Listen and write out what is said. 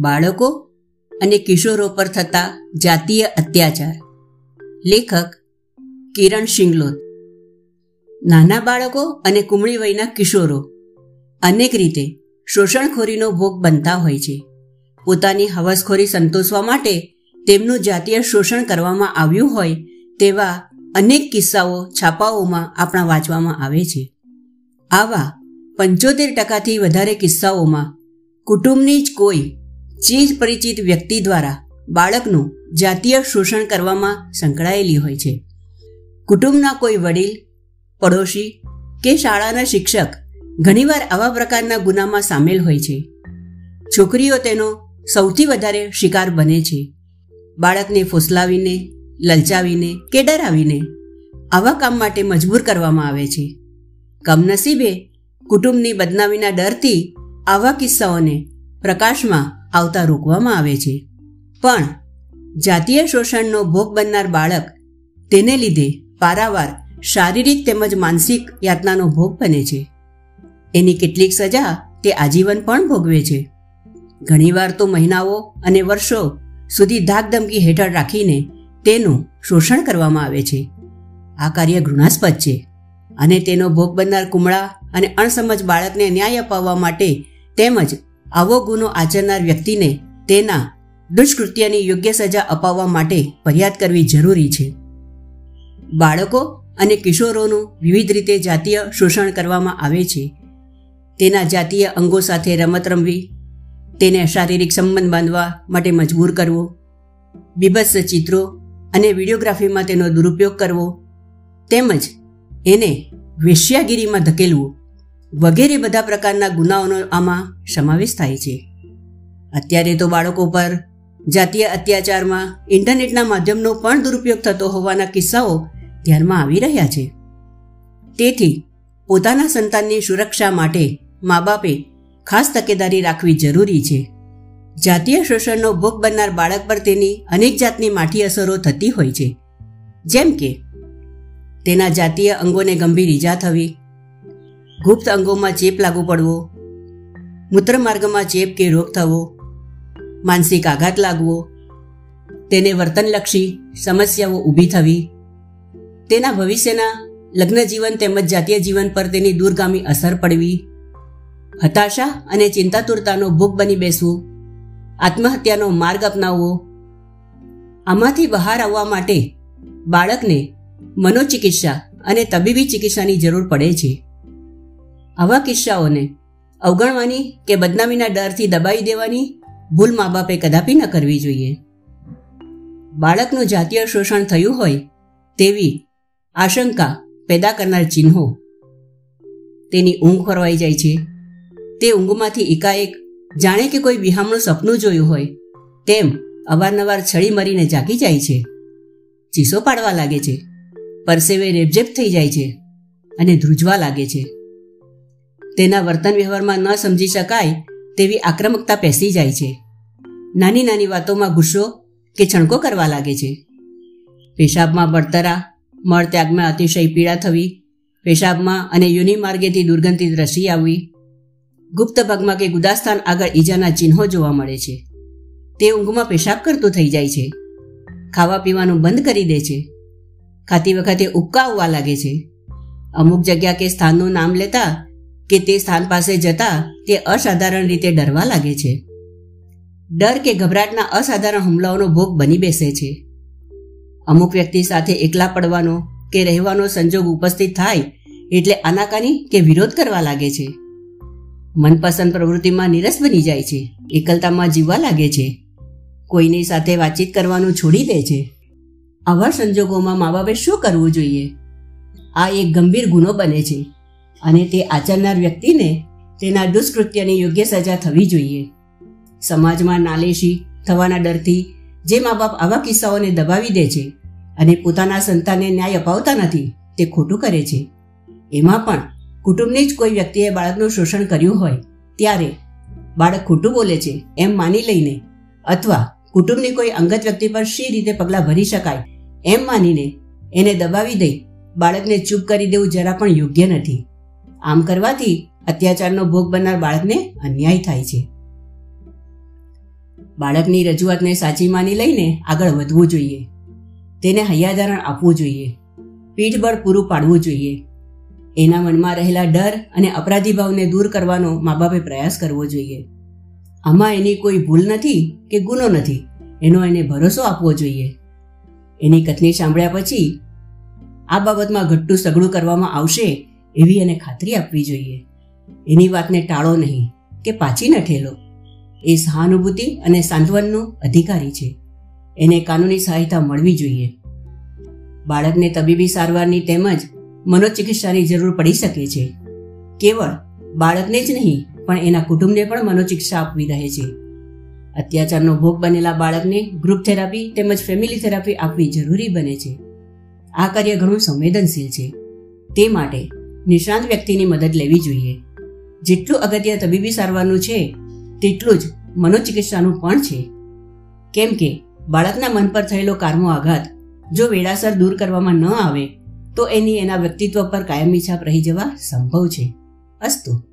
બાળકો અને કિશોરો પર થતા જાતીય અત્યાચાર. લેખક કિરણ શિંગલોત. નાના બાળકો અને કુમળી વયના કિશોરો અનેક રીતે શોષણખોરીનો ભોગ બનતા હોય છે. પોતાની હવસખોરી સંતોષવા માટે તેમનું જાતીય શોષણ કરવામાં આવ્યું હોય તેવા અનેક કિસ્સાઓ છાપાઓમાં આપણા વાંચવામાં આવે છે. આવા પંચોતેર ટકાથી વધારે કિસ્સાઓમાં કુટુંબની જ કોઈ ચીજ પરિચિત વ્યક્તિ દ્વારા બાળકનું જાતીય શોષણ કરવામાં સંકળાયેલી હોય છે. કુટુંબના કોઈ વડીલ, પડોશી કે શાળાના શિક્ષક ઘણીવાર આવા પ્રકારના ગુનામાં સામેલ હોય છે. છોકરીઓ તેનો સૌથી વધારે શિકાર બને છે. બાળકને ફોસલાવીને, લલચાવીને કે ડરાવીને આવા કામ માટે મજબૂર કરવામાં આવે છે. કમનસીબે કુટુંબની બદનામીના ડરથી આવા કિસ્સાઓને પ્રકાશમાં આવતા રોકવામાં આવે છે. પણ જાતીય શોષણનો ભોગ બનનાર બાળક તેને લીધે પારાવાર શારીરિક તેમજ માનસિક યાતનાનો ભોગ બને છે. એની કેટલીક સજા તે આજીવન પણ ભોગવે છે. ઘણીવાર તો મહિનાઓ અને વર્ષો સુધી ધાકધમકી હેઠળ રાખીને તેનું શોષણ કરવામાં આવે છે. આ કાર્ય ઘૃણાસ્પદ છે અને તેનો ભોગ બનનાર કુમળા અને અણસમજ બાળકને ન્યાય અપાવવા માટે તેમજ આવો ગુનો આચરનાર વ્યક્તિને તેના દુષ્કૃત્યની યોગ્ય સજા અપાવવા માટે ફરિયાદ કરવી જરૂરી છે. બાળકો અને કિશોરોનું વિવિધ રીતે જાતીય શોષણ કરવામાં આવે છે. તેના જાતીય અંગો સાથે રમત રમવી, તેને શારીરિક સંબંધ બાંધવા માટે મજબૂર કરવો, બીભત્સ ચિત્રો અને વિડીયોગ્રાફીમાં તેનો દુરુપયોગ કરવો, તેમજ એને વેશ્યાગીરીમાં ધકેલવું. વગેરે બધા પ્રકારના ગુનાઓનો આમાં સમાવેશ થાય છે. અત્યારે તો બાળકો પર જાતીય અત્યાચારમાં ઇન્ટરનેટના માધ્યમનો પણ દુરુપયોગ થતો હોવાના કિસ્સાઓ ધ્યાનમાં આવી રહ્યા છે. તેથી પોતાના સંતાનની સુરક્ષા માટે મા બાપે ખાસ તકેદારી રાખવી જરૂરી છે. જાતીય શોષણનો ભોગ બનનાર બાળક પર તેની અનેક જાતની માઠી અસરો થતી હોય છે. જેમ કે તેના જાતીય અંગોને ગંભીર ઈજા થવી ગુપ્ત અંગોમાં ચેપ લાગુ પડવો, મૂત્રમાર્ગમાં ચેપ કે રોગ થવો, માનસિક આઘાત લાગવો, તેને વર્તનલક્ષી સમસ્યાઓ ઊભી થવી, તેના ભવિષ્યના લગ્ન જીવન તેમજ જાતીય જીવન પર તેની દૂરગામી અસર પડવી, હતાશા અને ચિંતાતુરતાનો ભોગ બની બેસવું, આત્મહત્યાનો માર્ગ અપનાવવો, આમાંથી બહાર આવવા માટે બાળકને મનોચિકિત્સા અને તબીબી ચિકિત્સાની જરૂર પડે છે. આવા કિસ્સાઓને અવગણવાની કે બદનામીના ડરથી દબાવી દેવાની ભૂલ મા બાપે કદાપી ન કરવી જોઈએ. બાળકનું જાતીય શોષણ થયું હોય તેવી આશંકા પેદા કરનાર ચિહ્નો તેની ઊંઘ ખોરવાઈ જાય છે. તે ઊંઘમાંથી એકાએક જાણે કે કોઈ વિહામણું સપનું જોયું હોય તેમ અવારનવાર છળી મરીને જાગી જાય છે. ચીસો પાડવા લાગે છે. પરસેવે રેબઝેબ થઈ જાય છે અને ધ્રુજવા લાગે છે. તેના વર્તન વ્યવહારમાં ન સમજી શકાય તેવી આક્રમકતા પેસી જાય છે. નાની નાની વાતોમાં ગુસ્સો કે છણકો કરવા લાગે છે. પેશાબમાં બળતરા, મળત્યાગમાં અતિશય પીડા થવી, પેશાબમાં અને યુનિ માર્ગેથી દુર્ગંધિત રસી આવવી, ગુપ્ત ભાગમાં કે ગુદાસ્થાન આગળ ઈજાના ચિહ્નો જોવા મળે છે. તે ઊંઘમાં પેશાબ કરતું થઈ જાય છે. ખાવા પીવાનું બંધ કરી દે છે. ખાતી વખતે ઉબકા આવવા લાગે છે. અમુક જગ્યા કે સ્થાનનું નામ લેતા કે તે સ્થાન પાસે જતા તે અસાધારણ રીતે ડરવા લાગે છે. ડર કે ગભરાટના અસાધારણ હુમલાઓનો ભોગ બની બેસે છે. અમુક વ્યક્તિ સાથે એકલા પડવાનો કે રહેવાનો સંજોગ ઉપસ્થિત થાય એટલે આનાકાની કે વિરોધ કરવા લાગે છે. મનપસંદ પ્રવૃત્તિમાં નિરસ બની જાય છે. એકલતામાં જીવવા લાગે છે. કોઈની સાથે વાતચીત કરવાનું છોડી દે છે. આવા સંજોગોમાં મા બાપે શું કરવું જોઈએ? આ એક ગંભીર ગુનો બને છે. અને તે આચરનાર વ્યક્તિને તેના દુષ્કૃત્યની યોગ્ય સજા થવી જોઈએ. સમાજમાં નાલેશી થવાના ડરથી જે મા બાપ આવા કિસ્સાઓને દબાવી દે છે અને પોતાના સંતાનને ન્યાય અપાવતા નથી, તે ખોટું કરે છે. એમાં પણ કુટુંબની જ કોઈ વ્યક્તિએ બાળકનું શોષણ કર્યું હોય, ત્યારે બાળક ખોટું બોલે છે એમ માની લઈને અથવા કુટુંબની કોઈ અંગત વ્યક્તિ પર શી રીતે પગલાં ભરી શકાય એમ માનીને એને દબાવી દઈ બાળકને ચૂપ કરી દેવું જરા પણ યોગ્ય નથી. આમ કરવાથી અત્યાચારનો ભોગ બનનાર બાળકને અન્યાય થાય છે. બાળકની રજૂઆતને સાચી માની લઈને આગળ વધવું જોઈએ. તેને હૈયાધારણ આપવું જોઈએ. પીઠબળ પૂરું પાડવું જોઈએ. એના મનમાં રહેલા ડર અને અપરાધી ભાવને દૂર કરવાનો મા બાપે પ્રયાસ કરવો જોઈએ. આમાં એની કોઈ ભૂલ નથી કે ગુનો નથી, એનો એને ભરોસો આપવો જોઈએ. એની કથની સાંભળ્યા પછી આ બાબતમાં ઘટ્ટું સઘળું કરવામાં આવશે એવી એને ખાતરી આપવી જોઈએ. એની વાતને ટાળો નહીં કે પાછી ન ઠેલો. એ સહાનુભૂતિ અને સાંત્વનનો અધિકારી છે. એને કાનૂની સહાયતા મળવી જોઈએ. બાળકને તબીબી સારવારની તેમજ મનોચિકિત્સાની જરૂર પડી શકે છે. કેવળ બાળકને જ નહીં, પણ એના કુટુંબને પણ મનોચિકિત્સા આપવી રહે છે. અત્યાચારનો ભોગ બનેલા બાળકને ગ્રુપ થેરાપી તેમજ ફેમિલી થેરાપી આપવી જરૂરી બને છે. આ કાર્ય ઘણું સંવેદનશીલ છે. તે માટે નિષ્ણાંત વ્યક્તિની મદદ લેવી જોઈએ. જેટલું અગત્ય તબીબી સારવારનું છે, તેટલું જ મનોચિકિત્સાનું પણ છે. કેમ કે, બાળકના મન પર થયેલો કારમો આઘાત, જો વેળાસર દૂર કરવામાં ન આવે, તો એની એના વ્યક્તિત્વ પર કાયમી છાપ રહી જવા સંભવ છે. અસ્તુ.